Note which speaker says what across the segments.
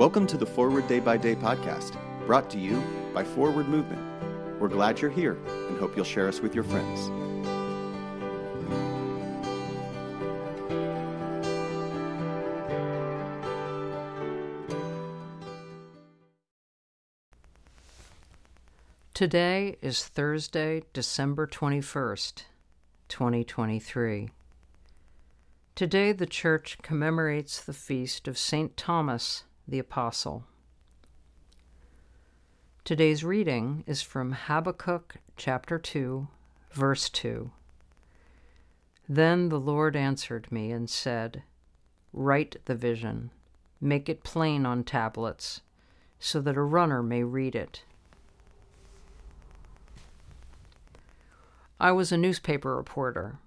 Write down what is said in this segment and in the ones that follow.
Speaker 1: Welcome to the Forward Day by Day podcast, brought to you by Forward Movement. We're glad you're here and hope you'll share us with your friends.
Speaker 2: Today is Thursday, December 21st, 2023. Today the Church commemorates the feast of St. Thomas the Apostle. Today's reading is from Habakkuk chapter 2, verse 2. Then the Lord answered me and said, Write the vision, make it plain on tablets, so that a runner may read it. I was a newspaper reporter.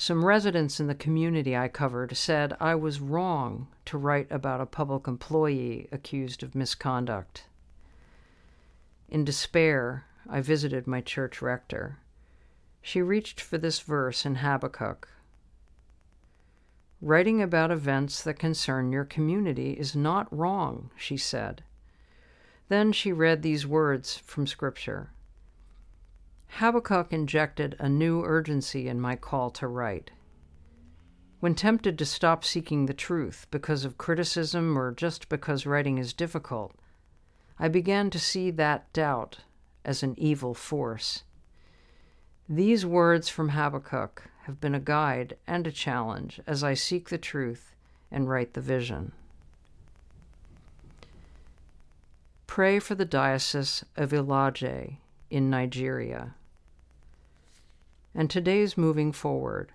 Speaker 2: Some residents in the community I covered said I was wrong to write about a public employee accused of misconduct. In despair, I visited my church rector. She reached for this verse in Habakkuk. Writing about events that concern your community is not wrong, she said. Then she read these words from Scripture Habakkuk injected a new urgency in my call to write. When tempted to stop seeking the truth because of criticism or just because writing is difficult, I began to see that doubt as an evil force. These words from Habakkuk have been a guide and a challenge as I seek the truth and write the vision. Pray for the Diocese of Ilaje in Nigeria and today's moving forward.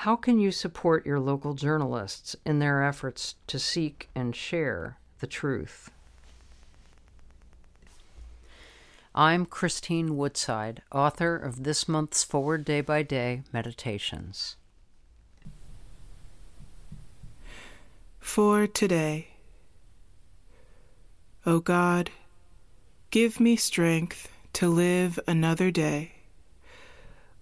Speaker 2: How can you support your local journalists in their efforts to seek and share the truth? I'm Christine Woodside, author of this month's Forward Day by Day Meditations.
Speaker 3: For today, O God, give me strength to live another day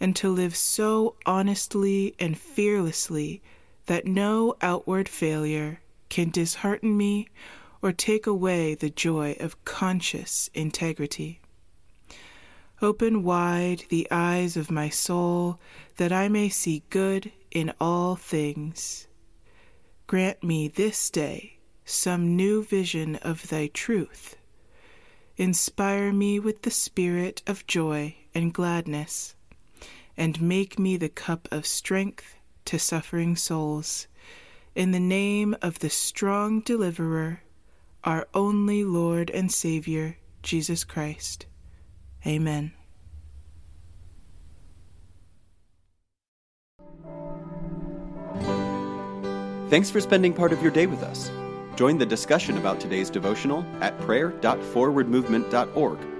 Speaker 3: and to live so honestly and fearlessly that no outward failure can dishearten me or take away the joy of conscious integrity. Open wide the eyes of my soul that I may see good in all things. Grant me this day some new vision of thy truth. Inspire me with the spirit of joy and gladness and make me the cup of strength to suffering souls. In the name of the strong deliverer, our only Lord and Savior, Jesus Christ. Amen.
Speaker 1: Thanks for spending part of your day with us. Join the discussion about today's devotional at prayer.forwardmovement.org